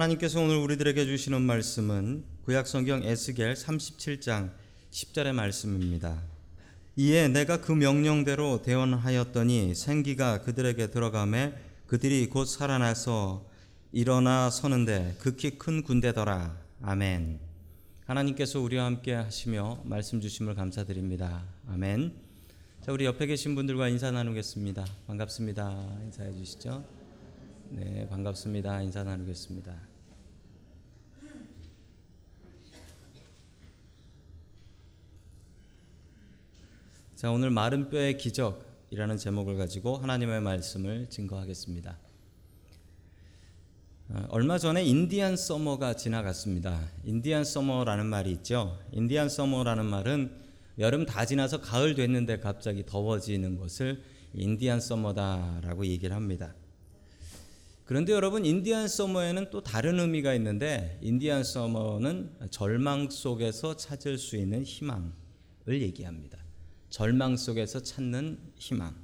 하나님께서 오늘 우리들에게 주시는 말씀은 구약 성경 에스겔 37장 10절의 말씀입니다. 이에 내가 그 명령대로 대언하였더니 생기가 그들에게 들어가매 그들이 곧 살아나서 일어나 서는데 극히 큰 군대더라. 아멘. 하나님께서 우리와 함께 하시며 말씀 주심을 감사드립니다. 아멘. 자, 우리 옆에 계신 분들과 인사 나누겠습니다. 반갑습니다. 인사해 주시죠. 네, 반갑습니다. 인사 나누겠습니다. 자, 오늘 마른 뼈의 기적이라는 제목을 가지고 하나님의 말씀을 증거하겠습니다. 어, 얼마 전에 인디안 서머가 지나갔습니다. 인디안 서머라는 말이 있죠. 인디안 서머라는 말은 여름 다 지나서 가을 됐는데 갑자기 더워지는 것을 인디안 서머다라고 얘기를 합니다. 그런데 여러분 인디안 서머에는 또 다른 의미가 있는데 인디안 서머는 절망 속에서 찾을 수 있는 희망을 얘기합니다. 절망 속에서 찾는 희망.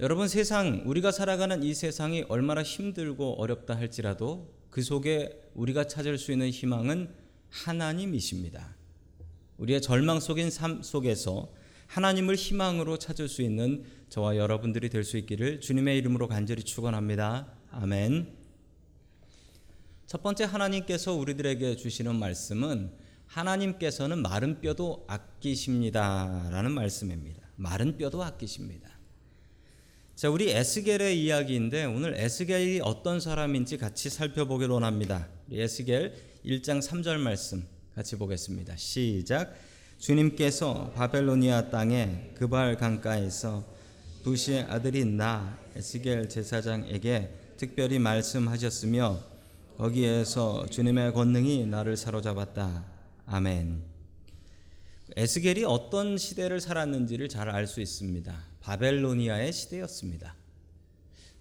여러분 세상 우리가 살아가는 이 세상이 얼마나 힘들고 어렵다 할지라도 그 속에 우리가 찾을 수 있는 희망은 하나님이십니다. 우리의 절망 속인 삶 속에서 하나님을 희망으로 찾을 수 있는 저와 여러분들이 될 수 있기를 주님의 이름으로 간절히 축원합니다. 아멘. 첫 번째 하나님께서 우리들에게 주시는 말씀은 하나님께서는 마른 뼈도 아끼십니다라는 말씀입니다. 마른 뼈도 아끼십니다. 자, 우리 에스겔의 이야기인데 오늘 에스겔이 어떤 사람인지 같이 살펴보기로 합니다. 우리 에스겔 1장 3절 말씀 같이 보겠습니다. 시작. 주님께서 바벨로니아 땅에 그발 강가에서 부시의 아들인 나 에스겔 제사장에게 특별히 말씀하셨으며 거기에서 주님의 권능이 나를 사로잡았다. 아멘. 에스겔이 어떤 시대를 살았는지를 잘 알 수 있습니다. 바벨로니아의 시대였습니다.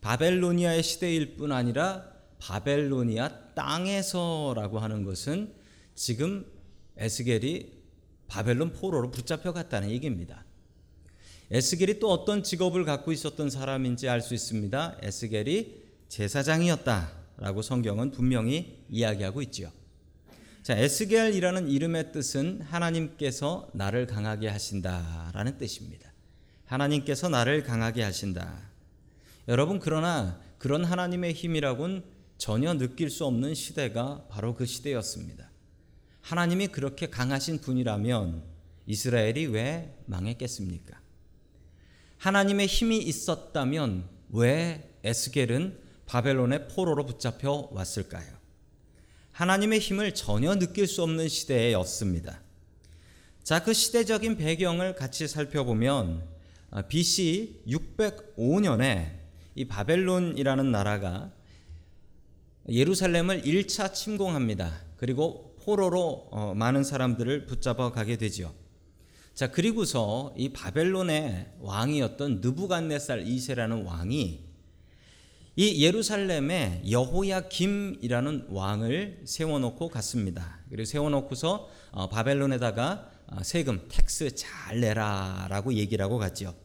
바벨로니아의 시대일 뿐 아니라 바벨로니아 땅에서라고 하는 것은 지금 에스겔이 바벨론 포로로 붙잡혀 갔다는 얘기입니다. 에스겔이 또 어떤 직업을 갖고 있었던 사람인지 알 수 있습니다. 에스겔이 제사장이었다라고 성경은 분명히 이야기하고 있지요. 자, 에스겔이라는 이름의 뜻은 하나님께서 나를 강하게 하신다라는 뜻입니다. 하나님께서 나를 강하게 하신다. 여러분 그러나 그런 하나님의 힘이라곤 전혀 느낄 수 없는 시대가 바로 그 시대였습니다. 하나님이 그렇게 강하신 분이라면 이스라엘이 왜 망했겠습니까? 하나님의 힘이 있었다면 왜 에스겔은 바벨론의 포로로 붙잡혀 왔을까요? 하나님의 힘을 전혀 느낄 수 없는 시대였습니다. 자, 그 시대적인 배경을 같이 살펴보면 BC 605년에 이 바벨론이라는 나라가 예루살렘을 1차 침공합니다. 그리고 포로로 어, 많은 사람들을 붙잡아 가게 되죠. 자, 그리고서 이 바벨론의 왕이었던 느부갓네살 2세라는 왕이 이 예루살렘에 여호야김이라는 왕을 세워놓고 갔습니다. 그리고 세워놓고서 어, 바벨론에다가 어, 세금, tax 잘 내라라고 얘기를 하고 갔죠.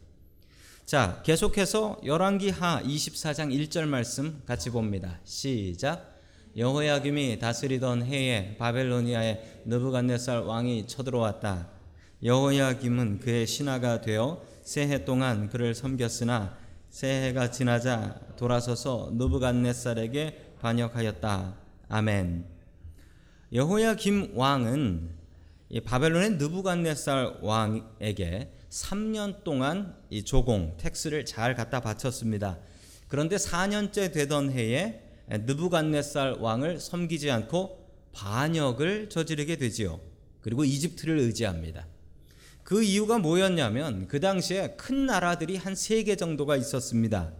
자, 계속해서 열왕기하 24장 1절 말씀 같이 봅니다. 시작. 여호야김이 다스리던 해에 바벨로니아에 느부갓네살 왕이 쳐들어왔다. 여호야김은 그의 신하가 되어 새해 동안 그를 섬겼으나 새해가 지나자 돌아서서 느부갓네살에게 반역하였다. 아멘. 여호야김 왕은 바벨론의 느부갓네살 왕에게 3년 동안 이 조공 텍스를 잘 갖다 바쳤습니다. 그런데 4년째 되던 해에 느부갓네살 왕을 섬기지 않고 반역을 저지르게 되지요. 그리고 이집트를 의지합니다. 그 이유가 뭐였냐면 그 당시에 큰 나라들이 한 세 개 정도가 있었습니다.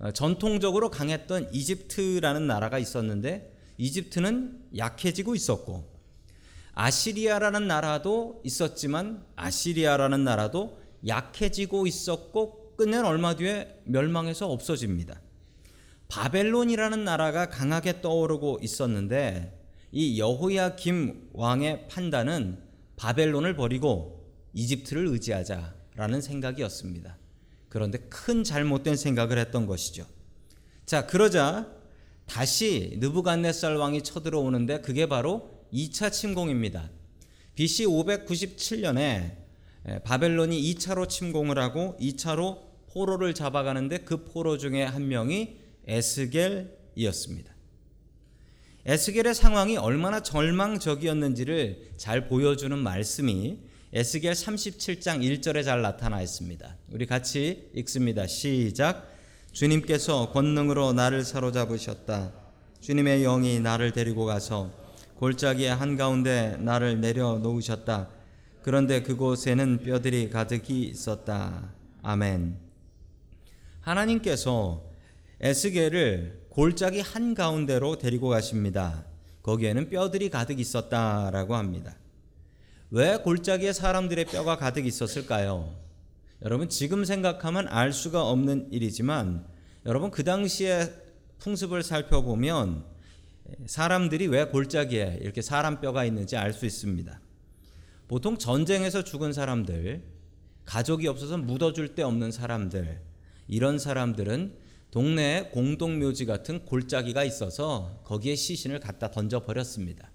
어, 전통적으로 강했던 이집트라는 나라가 있었는데 이집트는 약해지고 있었고 아시리아라는 나라도 있었지만 아시리아라는 나라도 약해지고 있었고 끝내 얼마 뒤에 멸망해서 없어집니다. 바벨론이라는 나라가 강하게 떠오르고 있었는데 이 여호야 김 왕의 판단은 바벨론을 버리고 이집트를 의지하자라는 생각이었습니다. 그런데 큰 잘못된 생각을 했던 것이죠. 자, 그러자 다시 느부갓네살 왕이 쳐들어오는데 그게 바로 2차 침공입니다. BC 597년에 바벨론이 2차로 침공을 하고 2차로 포로를 잡아가는데 그 포로 중에 한 명이 에스겔이었습니다. 에스겔의 상황이 얼마나 절망적이었는지를 잘 보여주는 말씀이 에스겔 37장 1절에 잘 나타나 있습니다. 우리 같이 읽습니다. 시작. 주님께서 권능으로 나를 사로잡으셨다. 주님의 영이 나를 데리고 가서 골짜기의 한가운데 나를 내려놓으셨다. 그런데 그곳에는 뼈들이 가득히 있었다. 아멘. 하나님께서 에스겔을 골짜기 한가운데로 데리고 가십니다. 거기에는 뼈들이 가득 있었다라고 합니다. 왜 골짜기에 사람들의 뼈가 가득 있었을까요? 여러분 지금 생각하면 알 수가 없는 일이지만 여러분 그 당시의 풍습을 살펴보면 사람들이 왜 골짜기에 이렇게 사람 뼈가 있는지 알 수 있습니다. 보통 전쟁에서 죽은 사람들, 가족이 없어서 묻어줄 데 없는 사람들, 이런 사람들은 동네에 공동묘지 같은 골짜기가 있어서 거기에 시신을 갖다 던져 버렸습니다.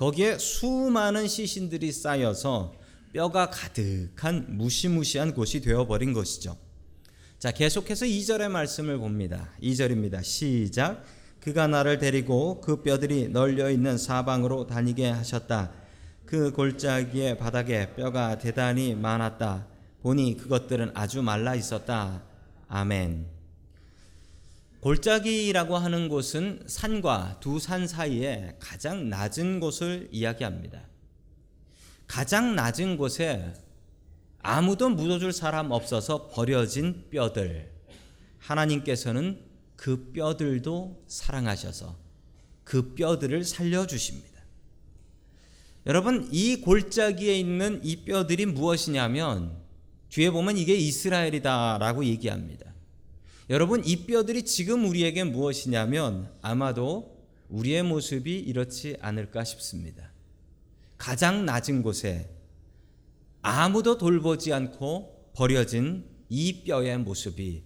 거기에 수많은 시신들이 쌓여서 뼈가 가득한 무시무시한 곳이 되어버린 것이죠. 자, 계속해서 2절의 말씀을 봅니다. 2절입니다. 시작. 그가 나를 데리고 그 뼈들이 널려 있는 사방으로 다니게 하셨다. 그 골짜기의 바닥에 뼈가 대단히 많았다. 보니 그것들은 아주 말라 있었다. 아멘. 골짜기라고 하는 곳은 산과 두 산 사이에 가장 낮은 곳을 이야기합니다. 가장 낮은 곳에 아무도 묻어줄 사람 없어서 버려진 뼈들. 하나님께서는 그 뼈들도 사랑하셔서 그 뼈들을 살려주십니다. 여러분, 이 골짜기에 있는 이 뼈들이 무엇이냐면 뒤에 보면 이게 이스라엘이다라고 얘기합니다. 여러분, 이 뼈들이 지금 우리에게 무엇이냐면 아마도 우리의 모습이 이렇지 않을까 싶습니다. 가장 낮은 곳에 아무도 돌보지 않고 버려진 이 뼈의 모습이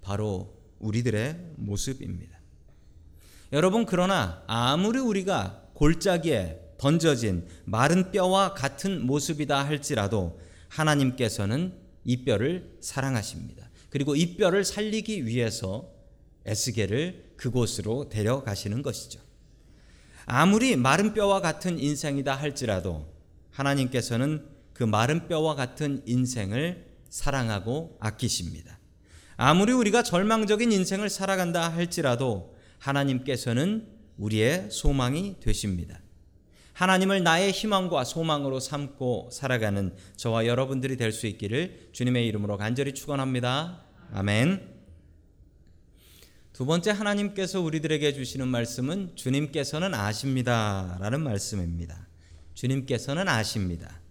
바로 우리들의 모습입니다. 여러분, 그러나 아무리 우리가 골짜기에 던져진 마른 뼈와 같은 모습이다 할지라도 하나님께서는 이 뼈를 사랑하십니다. 그리고 이 뼈를 살리기 위해서 에스겔을 그곳으로 데려가시는 것이죠. 아무리 마른 뼈와 같은 인생이다 할지라도 하나님께서는 그 마른 뼈와 같은 인생을 사랑하고 아끼십니다. 아무리 우리가 절망적인 인생을 살아간다 할지라도 하나님께서는 우리의 소망이 되십니다. 하나님을 나의 희망과 소망으로 삼고 살아가는 저와 여러분들이 될 수 있기를 주님의 이름으로 간절히 축원합니다. 아멘. 두 번째 하나님께서 우리들에게 주시는 말씀은 주님께서는 아십니다라는 말씀입니다. 주님께서는 아십니다.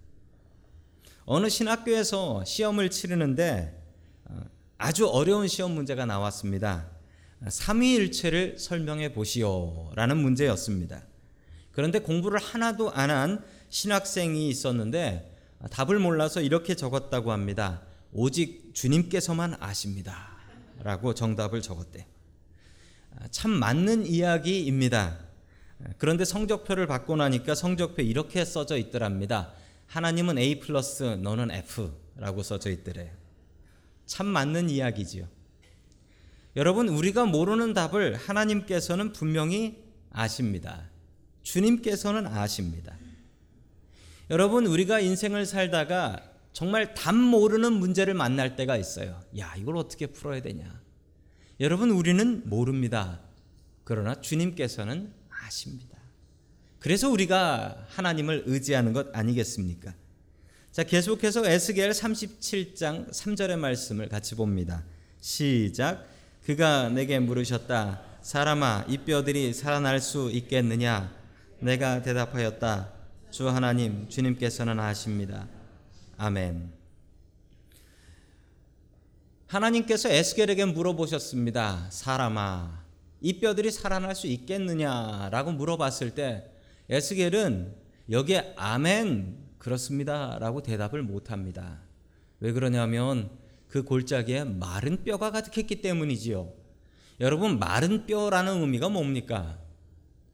어느 신학교에서 시험을 치르는데 어, 아주 어려운 시험 문제가 나왔습니다. 삼위일체를 설명해 보시오라는 문제였습니다. 그런데 공부를 하나도 안 한 신학생이 있었는데 답을 몰라서 이렇게 적었다고 합니다. 오직 주님께서만 아십니다. 라고 정답을 적었대. 참 맞는 이야기입니다. 그런데 성적표를 받고 나니까 성적표 이렇게 써져 있더랍니다. 하나님은 A 플러스 너는 F라고 써져 있더래요. 참 맞는 이야기지요. 여러분, 우리가 모르는 답을 하나님께서는 분명히 아십니다. 주님께서는 아십니다. 여러분, 우리가 인생을 살다가 정말 답 모르는 문제를 만날 때가 있어요. 야, 이걸 어떻게 풀어야 되냐. 여러분, 우리는 모릅니다. 그러나 주님께서는 아십니다. 그래서 우리가 하나님을 의지하는 것 아니겠습니까? 자, 계속해서 에스겔 37장 3절의 말씀을 같이 봅니다. 시작. 그가 내게 물으셨다. 사람아, 이 뼈들이 살아날 수 있겠느냐? 내가 대답하였다. 주 하나님, 주님께서는 아십니다. 아멘. 하나님께서 에스겔에게 물어보셨습니다. 사람아, 이 뼈들이 살아날 수 있겠느냐라고 물어봤을 때 에스겔은 여기에 아멘 그렇습니다라고 대답을 못 합니다. 왜 그러냐면 그 골짜기에 마른 뼈가 가득했기 때문이지요. 여러분 마른 뼈라는 의미가 뭡니까?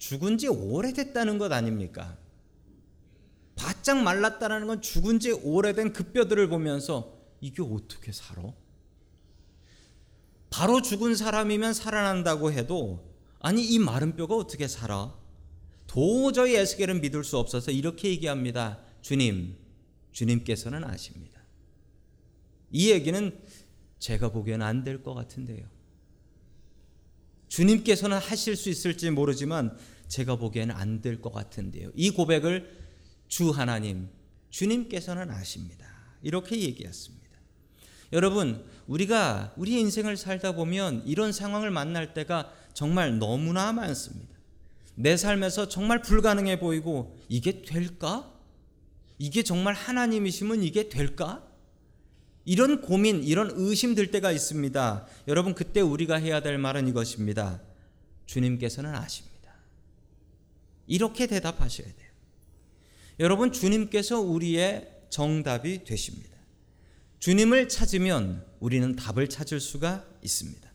죽은 지 오래됐다는 것 아닙니까? 바짝 말랐다는 건 죽은 지 오래된 그 뼈들을 보면서 이게 어떻게 살아? 바로 죽은 사람이면 살아난다고 해도 아니 이 마른 뼈가 어떻게 살아? 도저히 에스겔은 믿을 수 없어서 이렇게 얘기합니다. 주님, 주님께서는 아십니다. 이 얘기는 제가 보기에는 안 될 것 같은데요. 주님께서는 하실 수 있을지 모르지만 제가 보기에는 안 될 것 같은데요. 이 고백을 주 하나님, 주님께서는 아십니다. 이렇게 얘기했습니다. 여러분, 우리가 우리 인생을 살다 보면 이런 상황을 만날 때가 정말 너무나 많습니다. 내 삶에서 정말 불가능해 보이고 이게 될까? 이게 정말 하나님이시면 이게 될까? 이런 고민, 이런 의심 들 때가 있습니다. 여러분, 그때 우리가 해야 될 말은 이것입니다. 주님께서는 아십니다. 이렇게 대답하셔야 돼요. 여러분, 주님께서 우리의 정답이 되십니다. 주님을 찾으면 우리는 답을 찾을 수가 있습니다.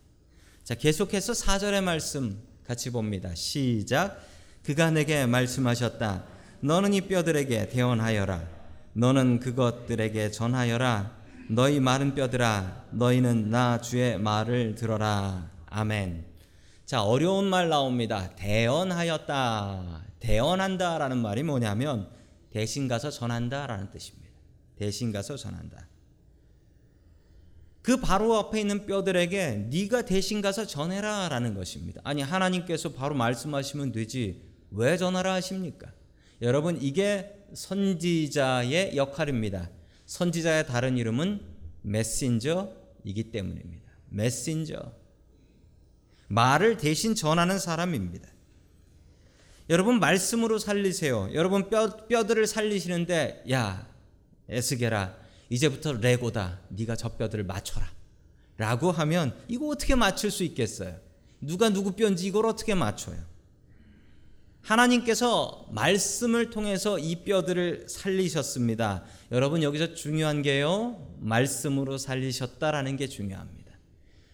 자, 계속해서 4절의 말씀 같이 봅니다. 시작. 그가 내게 말씀하셨다. 너는 이 뼈들에게 대언하여라. 너는 그것들에게 전하여라. 너희 마른 뼈들아, 너희는 나 주의 말을 들어라. 아멘. 자, 어려운 말 나옵니다. 대언하였다. 대언한다라는 말이 뭐냐면 대신 가서 전한다라는 뜻입니다. 대신 가서 전한다. 그 바로 앞에 있는 뼈들에게 네가 대신 가서 전해라라는 것입니다. 아니 하나님께서 바로 말씀하시면 되지 왜 전하라 하십니까? 여러분 이게 선지자의 역할입니다. 선지자의 다른 이름은 메신저이기 때문입니다. 메신저. 말을 대신 전하는 사람입니다. 여러분 말씀으로 살리세요. 여러분 뼈 뼈들을 살리시는데 야 에스게라 이제부터 레고다. 네가 저 뼈들을 맞춰라. 라고 하면 이거 어떻게 맞출 수 있겠어요? 누가 누구 뼈인지 이걸 어떻게 맞춰요? 하나님께서 말씀을 통해서 이 뼈들을 살리셨습니다. 여러분 여기서 중요한 게요. 말씀으로 살리셨다라는 게 중요합니다.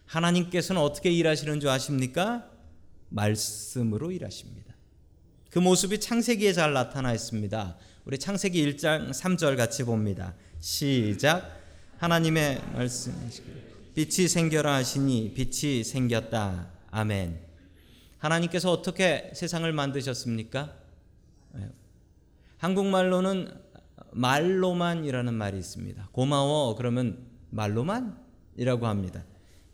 하나님께서는 어떻게 일하시는 줄 아십니까? 말씀으로 일하십니다. 그 모습이 창세기에 잘 나타나 있습니다. 우리 창세기 1장 3절 같이 봅니다. 시작. 하나님의 말씀. 빛이 생겨라 하시니 빛이 생겼다. 아멘. 하나님께서 어떻게 세상을 만드셨습니까? 예. 한국말로는 말로만이라는 말이 있습니다. 고마워 그러면 말로만이라고 합니다.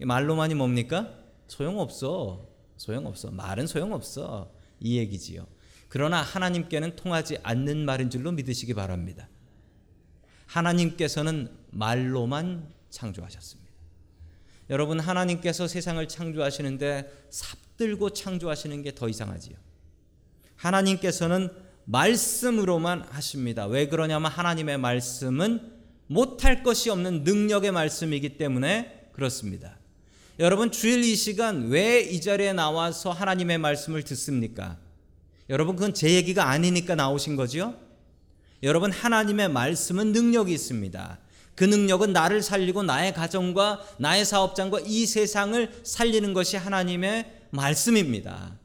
말로만이 뭡니까? 소용없어. 소용없어. 말은 소용없어. 이 얘기지요. 그러나 하나님께는 통하지 않는 말인 줄로 믿으시기 바랍니다. 하나님께서는 말로만 창조하셨습니다. 여러분 하나님께서 세상을 창조하시는데 삽들고 창조하시는 게 더 이상하지요. 하나님께서는 말씀으로만 하십니다. 왜 그러냐면 하나님의 말씀은 못할 것이 없는 능력의 말씀이기 때문에 그렇습니다. 여러분 주일 이 시간 왜 이 자리에 나와서 하나님의 말씀을 듣습니까? 여러분 그건 제 얘기가 아니니까 나오신 거지요? 여러분 하나님의 말씀은 능력이 있습니다. 그 능력은 나를 살리고 나의 가정과 나의 사업장과 이 세상을 살리는 것이 하나님의 말씀입니다.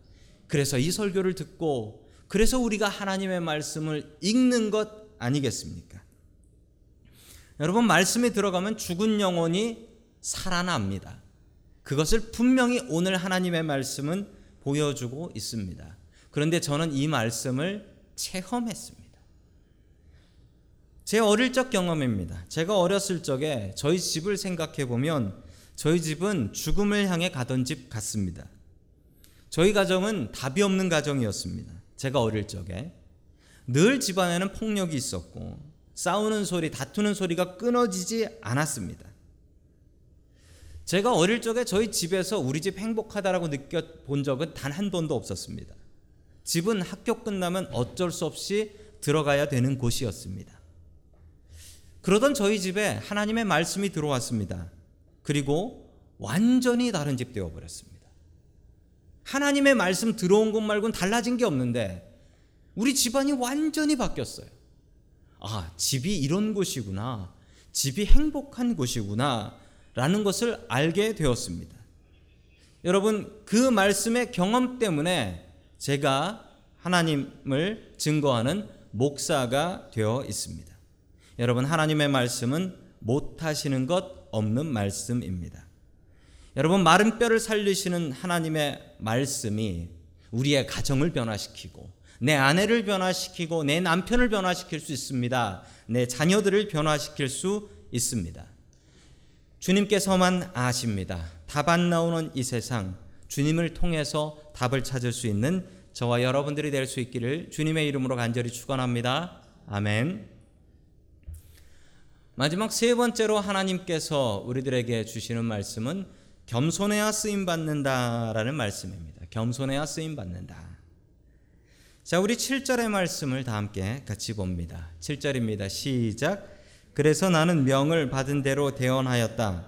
그래서 이 설교를 듣고 그래서 우리가 하나님의 말씀을 읽는 것 아니겠습니까? 여러분 말씀에 들어가면 죽은 영혼이 살아납니다. 그것을 분명히 오늘 하나님의 말씀은 보여주고 있습니다. 그런데 저는 이 말씀을 체험했습니다. 제 어릴 적 경험입니다. 제가 어렸을 적에 저희 집을 생각해 보면 저희 집은 죽음을 향해 가던 집 같습니다. 저희 가정은 답이 없는 가정이었습니다. 제가 어릴 적에 늘 집안에는 폭력이 있었고 싸우는 소리, 다투는 소리가 끊어지지 않았습니다. 제가 어릴 적에 저희 집에서 우리 집 행복하다라고 느껴본 적은 단 한 번도 없었습니다. 집은 학교 끝나면 어쩔 수 없이 들어가야 되는 곳이었습니다. 그러던 저희 집에 하나님의 말씀이 들어왔습니다. 그리고 완전히 다른 집 되어 버렸습니다. 하나님의 말씀 들어온 것 말고는 달라진 게 없는데 우리 집안이 완전히 바뀌었어요. 아, 집이 이런 곳이구나. 집이 행복한 곳이구나. 라는 것을 알게 되었습니다. 여러분 그 말씀의 경험 때문에 제가 하나님을 증거하는 목사가 되어 있습니다. 여러분 하나님의 말씀은 못하시는 것 없는 말씀입니다. 여러분 마른 뼈를 살리시는 하나님의 말씀이 우리의 가정을 변화시키고 내 아내를 변화시키고 내 남편을 변화시킬 수 있습니다. 내 자녀들을 변화시킬 수 있습니다. 주님께서만 아십니다. 답 안 나오는 이 세상 주님을 통해서 답을 찾을 수 있는 저와 여러분들이 될 수 있기를 주님의 이름으로 간절히 축원합니다. 아멘. 마지막 세 번째로 하나님께서 우리들에게 주시는 말씀은 겸손해야 쓰임 받는다라는 말씀입니다. 겸손해야 쓰임 받는다. 자, 우리 7절의 말씀을 다 함께 같이 봅니다. 7절입니다. 시작. 그래서 나는 명을 받은 대로 대언하였다.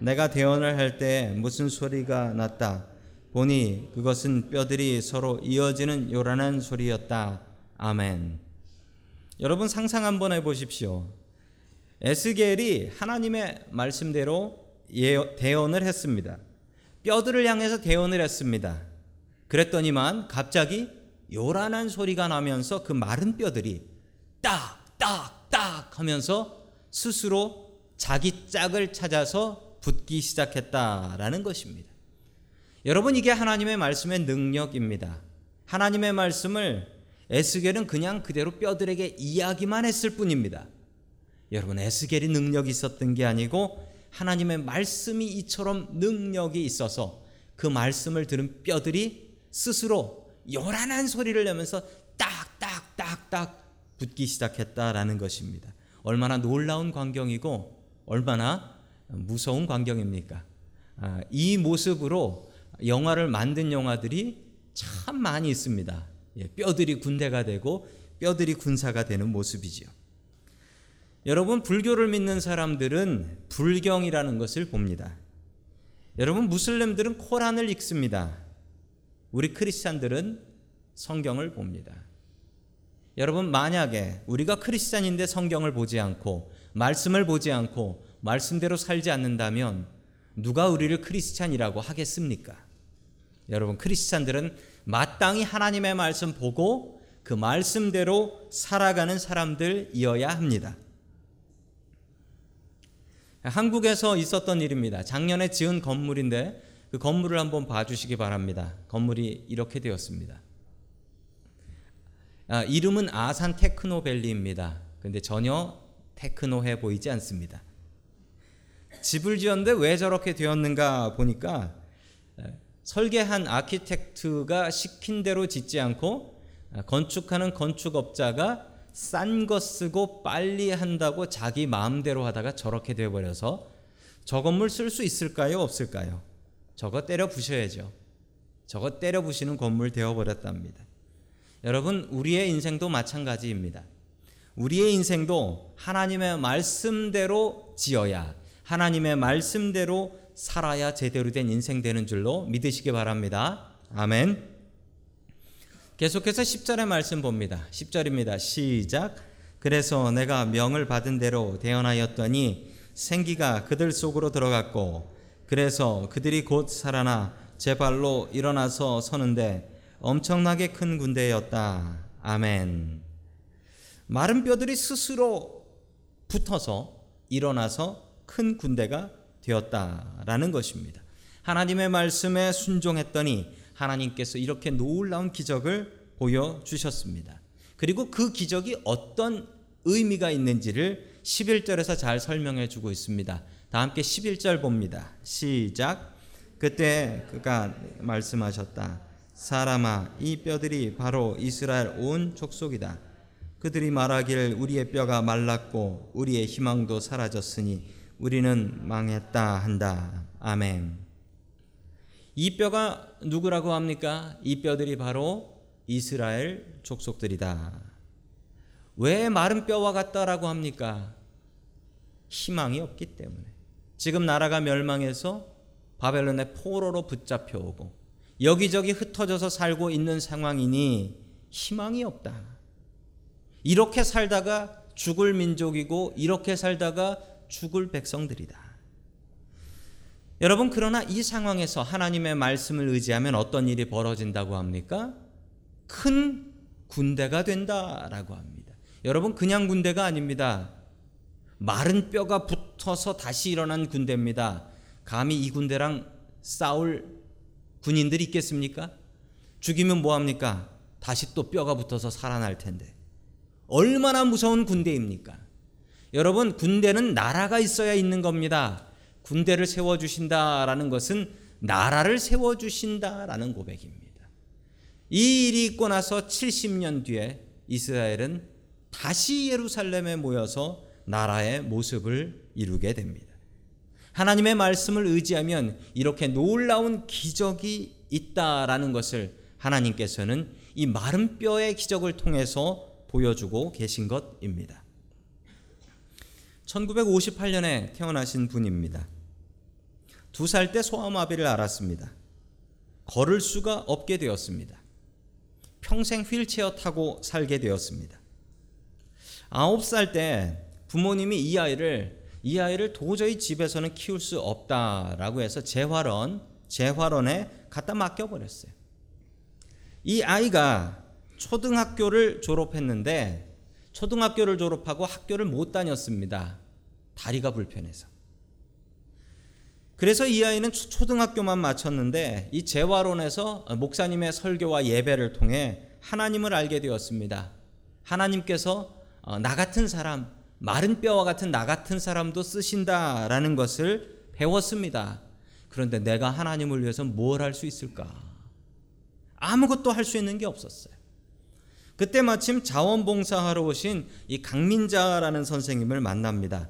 내가 대언을 할 때 무슨 소리가 났다. 보니 그것은 뼈들이 서로 이어지는 요란한 소리였다. 아멘. 여러분 상상 한번 해 보십시오. 에스겔이 하나님의 말씀대로 대언을 했습니다. 뼈들을 향해서 대언을 했습니다. 그랬더니만 갑자기 요란한 소리가 나면서 그 마른 뼈들이 딱딱딱 하면서 스스로 자기 짝을 찾아서 붙기 시작했다라는 것입니다. 여러분 이게 하나님의 말씀의 능력입니다. 하나님의 말씀을 에스겔은 그냥 그대로 뼈들에게 이야기만 했을 뿐입니다. 여러분 에스겔이 능력이 있었던 게 아니고 하나님의 말씀이 이처럼 능력이 있어서 그 말씀을 들은 뼈들이 스스로 요란한 소리를 내면서 딱딱딱딱 붙기 시작했다라는 것입니다. 얼마나 놀라운 광경이고 얼마나 무서운 광경입니까? 아, 이 모습으로 영화를 만든 영화들이 참 많이 있습니다. 예, 뼈들이 군대가 되고 뼈들이 군사가 되는 모습이지요. 여러분 불교를 믿는 사람들은 불경이라는 것을 봅니다. 여러분 무슬림들은 코란을 읽습니다. 우리 크리스찬들은 성경을 봅니다. 여러분 만약에 우리가 크리스찬인데 성경을 보지 않고 말씀을 보지 않고 말씀대로 살지 않는다면 누가 우리를 크리스찬이라고 하겠습니까? 여러분 크리스찬들은 마땅히 하나님의 말씀 보고 그 말씀대로 살아가는 사람들이어야 합니다. 한국에서 있었던 일입니다. 작년에 지은 건물인데 그 건물을 한번 봐주시기 바랍니다. 건물이 이렇게 되었습니다. 아, 이름은 아산 테크노밸리입니다. 근데 전혀 테크노해 보이지 않습니다. 집을 지었는데 왜 저렇게 되었는가 보니까 설계한 아키텍트가 시킨 대로 짓지 않고 아, 건축하는 건축업자가 싼 거 쓰고 빨리 한다고 자기 마음대로 하다가 저렇게 돼 버려서 저 건물 쓸 수 있을까요? 없을까요? 저거 때려 부셔야죠. 저거 때려 부시는 건물 되어 버렸답니다. 여러분, 우리의 인생도 마찬가지입니다. 우리의 인생도 하나님의 말씀대로 지어야 하나님의 말씀대로 살아야 제대로 된 인생 되는 줄로 믿으시기 바랍니다. 아멘. 계속해서 10절의 말씀 봅니다. 10절입니다. 시작. 그래서 내가 명을 받은 대로 대언하였더니 생기가 그들 속으로 들어갔고 그래서 그들이 곧 살아나 제 발로 일어나서 서는데 엄청나게 큰 군대였다. 아멘. 마른 뼈들이 스스로 붙어서 일어나서 큰 군대가 되었다라는 것입니다. 하나님의 말씀에 순종했더니 하나님께서 이렇게 놀라운 기적을 보여주셨습니다. 그리고 그 기적이 어떤 의미가 있는지를 11절에서 잘 설명해 주고 있습니다. 다 함께 11절 봅니다. 시작. 그때 그가 말씀하셨다. 사람아, 이 뼈들이 바로 이스라엘 온 족속이다. 그들이 말하길 우리의 뼈가 말랐고 우리의 희망도 사라졌으니 우리는 망했다 한다. 아멘. 이 뼈가 누구라고 합니까? 이 뼈들이 바로 이스라엘 족속들이다. 왜 마른 뼈와 같다라고 합니까? 희망이 없기 때문에. 지금 나라가 멸망해서 바벨론의 포로로 붙잡혀 오고 여기저기 흩어져서 살고 있는 상황이니 희망이 없다. 이렇게 살다가 죽을 민족이고 이렇게 살다가 죽을 백성들이다. 여러분 그러나 이 상황에서 하나님의 말씀을 의지하면 어떤 일이 벌어진다고 합니까? 큰 군대가 된다라고 합니다. 여러분 그냥 군대가 아닙니다. 마른 뼈가 붙어서 다시 일어난 군대입니다. 감히 이 군대랑 싸울 군인들이 있겠습니까? 죽이면 뭐 합니까? 다시 또 뼈가 붙어서 살아날 텐데. 얼마나 무서운 군대입니까? 여러분 군대는 나라가 있어야 있는 겁니다. 군대를 세워 주신다라는 것은 나라를 세워 주신다라는 고백입니다. 이 일이 있고 나서 70년 뒤에 이스라엘은 다시 예루살렘에 모여서 나라의 모습을 이루게 됩니다. 하나님의 말씀을 의지하면 이렇게 놀라운 기적이 있다라는 것을 하나님께서는 이 마른 뼈의 기적을 통해서 보여주고 계신 것입니다. 1958년에 태어나신 분입니다. 두 살 때 소아마비를 앓았습니다. 걸을 수가 없게 되었습니다. 평생 휠체어 타고 살게 되었습니다. 아홉 살 때 부모님이 이 아이를 이 아이를 도저히 집에서는 키울 수 없다라고 해서 재활원 재활원에 갖다 맡겨 버렸어요. 이 아이가 초등학교를 졸업했는데 초등학교를 졸업하고 학교를 못 다녔습니다. 다리가 불편해서. 그래서 이 아이는 초등학교만 마쳤는데 이 재활원에서 목사님의 설교와 예배를 통해 하나님을 알게 되었습니다. 하나님께서 어, 나 같은 사람, 마른 뼈와 같은 나 같은 사람도 쓰신다라는 것을 배웠습니다. 그런데 내가 하나님을 위해서 뭘 할 수 있을까? 아무것도 할 수 있는 게 없었어요. 그때 마침 자원봉사하러 오신 이 강민자라는 선생님을 만납니다.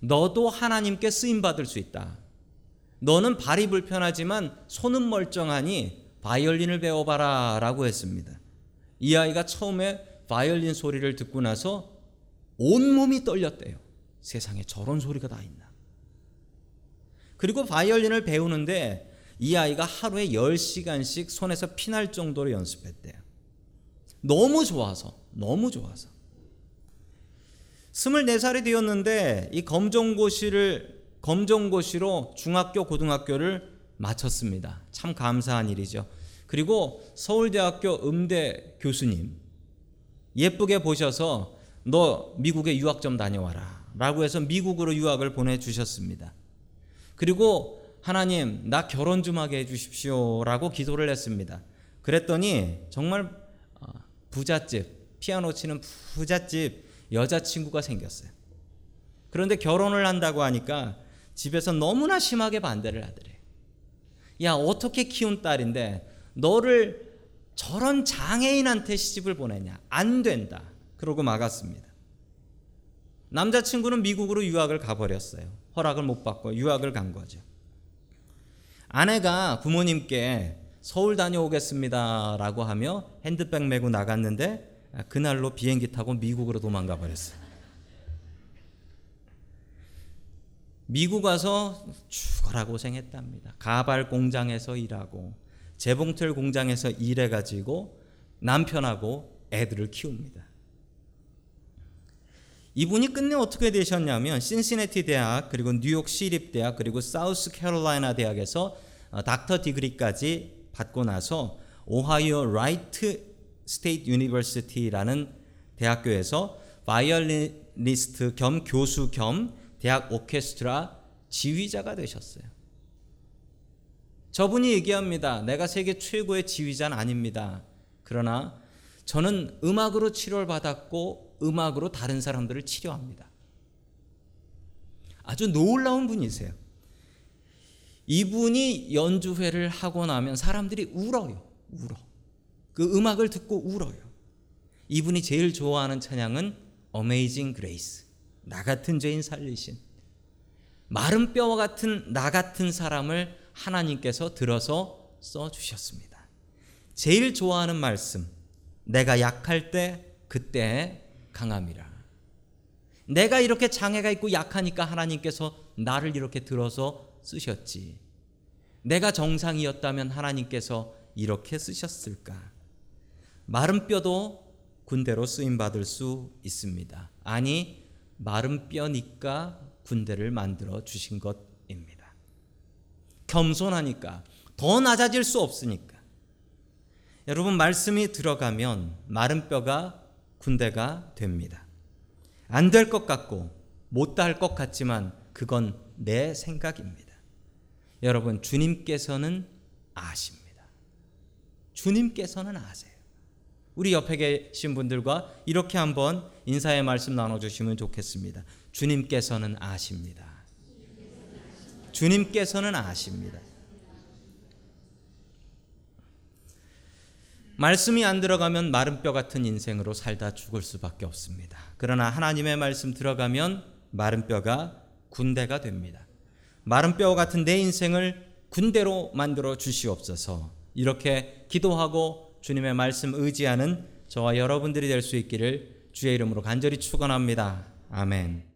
너도 하나님께 쓰임 받을 수 있다. 너는 발이 불편하지만 손은 멀쩡하니 바이올린을 배워봐라 라고 했습니다. 이 아이가 처음에 바이올린 소리를 듣고 나서 온몸이 떨렸대요. 세상에 저런 소리가 다 있나. 그리고 바이올린을 배우는데 이 아이가 하루에 10시간씩 손에서 피날 정도로 연습했대요. 너무 좋아서, 너무 좋아서. 24살이 되었는데 이 검정고시를 검정고시로 중학교 고등학교를 마쳤습니다. 참 감사한 일이죠. 그리고 서울대학교 음대 교수님 예쁘게 보셔서 너 미국에 유학 좀 다녀와라 라고 해서 미국으로 유학을 보내주셨습니다. 그리고 하나님 나 결혼 좀 하게 해주십시오 라고 기도를 했습니다. 그랬더니 정말 어, 부잣집 피아노 치는 부잣집 여자친구가 생겼어요. 그런데 결혼을 한다고 하니까 집에서 너무나 심하게 반대를 하더래. 야, 어떻게 키운 딸인데 너를 저런 장애인한테 시집을 보내냐? 안 된다. 그러고 막았습니다. 남자친구는 미국으로 유학을 가버렸어요. 허락을 못 받고 유학을 간 거죠. 아내가 부모님께 서울 다녀오겠습니다 라고 하며 핸드백 메고 나갔는데 그날로 비행기 타고 미국으로 도망가 버렸어요. 미국 와서 죽어라 고생했답니다. 가발 공장에서 일하고 재봉틀 공장에서 일해 가지고 남편하고 애들을 키웁니다. 이분이 끝내 어떻게 되셨냐면 신시내티 대학 그리고 뉴욕 시립 대학 그리고 사우스 캐롤라이나 대학에서 어, doctor degree까지 받고 나서 오하이오 Wright State University라는 대학교에서 바이올리니스트 겸 교수 겸 대학 오케스트라 지휘자가 되셨어요. 저분이 얘기합니다. 내가 세계 최고의 지휘자는 아닙니다. 그러나 저는 음악으로 치료를 받았고 음악으로 다른 사람들을 치료합니다. 아주 놀라운 분이세요. 이분이 연주회를 하고 나면 사람들이 울어요. 울어. 그 음악을 듣고 울어요. 이분이 제일 좋아하는 찬양은 Amazing Grace. 나 같은 죄인 살리신 마른 뼈와 같은 나 같은 사람을 하나님께서 들어서 써 주셨습니다. 제일 좋아하는 말씀. 내가 약할 때 그때 강함이라. 내가 이렇게 장애가 있고 약하니까 하나님께서 나를 이렇게 들어서 쓰셨지. 내가 정상이었다면 하나님께서 이렇게 쓰셨을까? 마른 뼈도 군대로 쓰임 받을 수 있습니다. 아니 마른 뼈니까 군대를 만들어 주신 것입니다. 겸손하니까 더 낮아질 수 없으니까. 여러분 말씀이 들어가면 마른 뼈가 군대가 됩니다. 안 될 것 같고 못다 할 것 같지만 그건 내 생각입니다. 여러분 주님께서는 아십니다. 주님께서는 아세요. 우리 옆에 계신 분들과 이렇게 한번 인사의 말씀 나눠주시면 좋겠습니다. 주님께서는 아십니다. 주님께서는 아십니다. 말씀이 안 들어가면 마른 뼈 같은 인생으로 살다 죽을 수밖에 없습니다. 그러나 하나님의 말씀 들어가면 마른 뼈가 군대가 됩니다. 마른 뼈 같은 내 인생을 군대로 만들어 주시옵소서. 이렇게 기도하고 주님의 말씀 의지하는 저와 여러분들이 될 수 있기를 주의 이름으로 간절히 축원합니다. 아멘.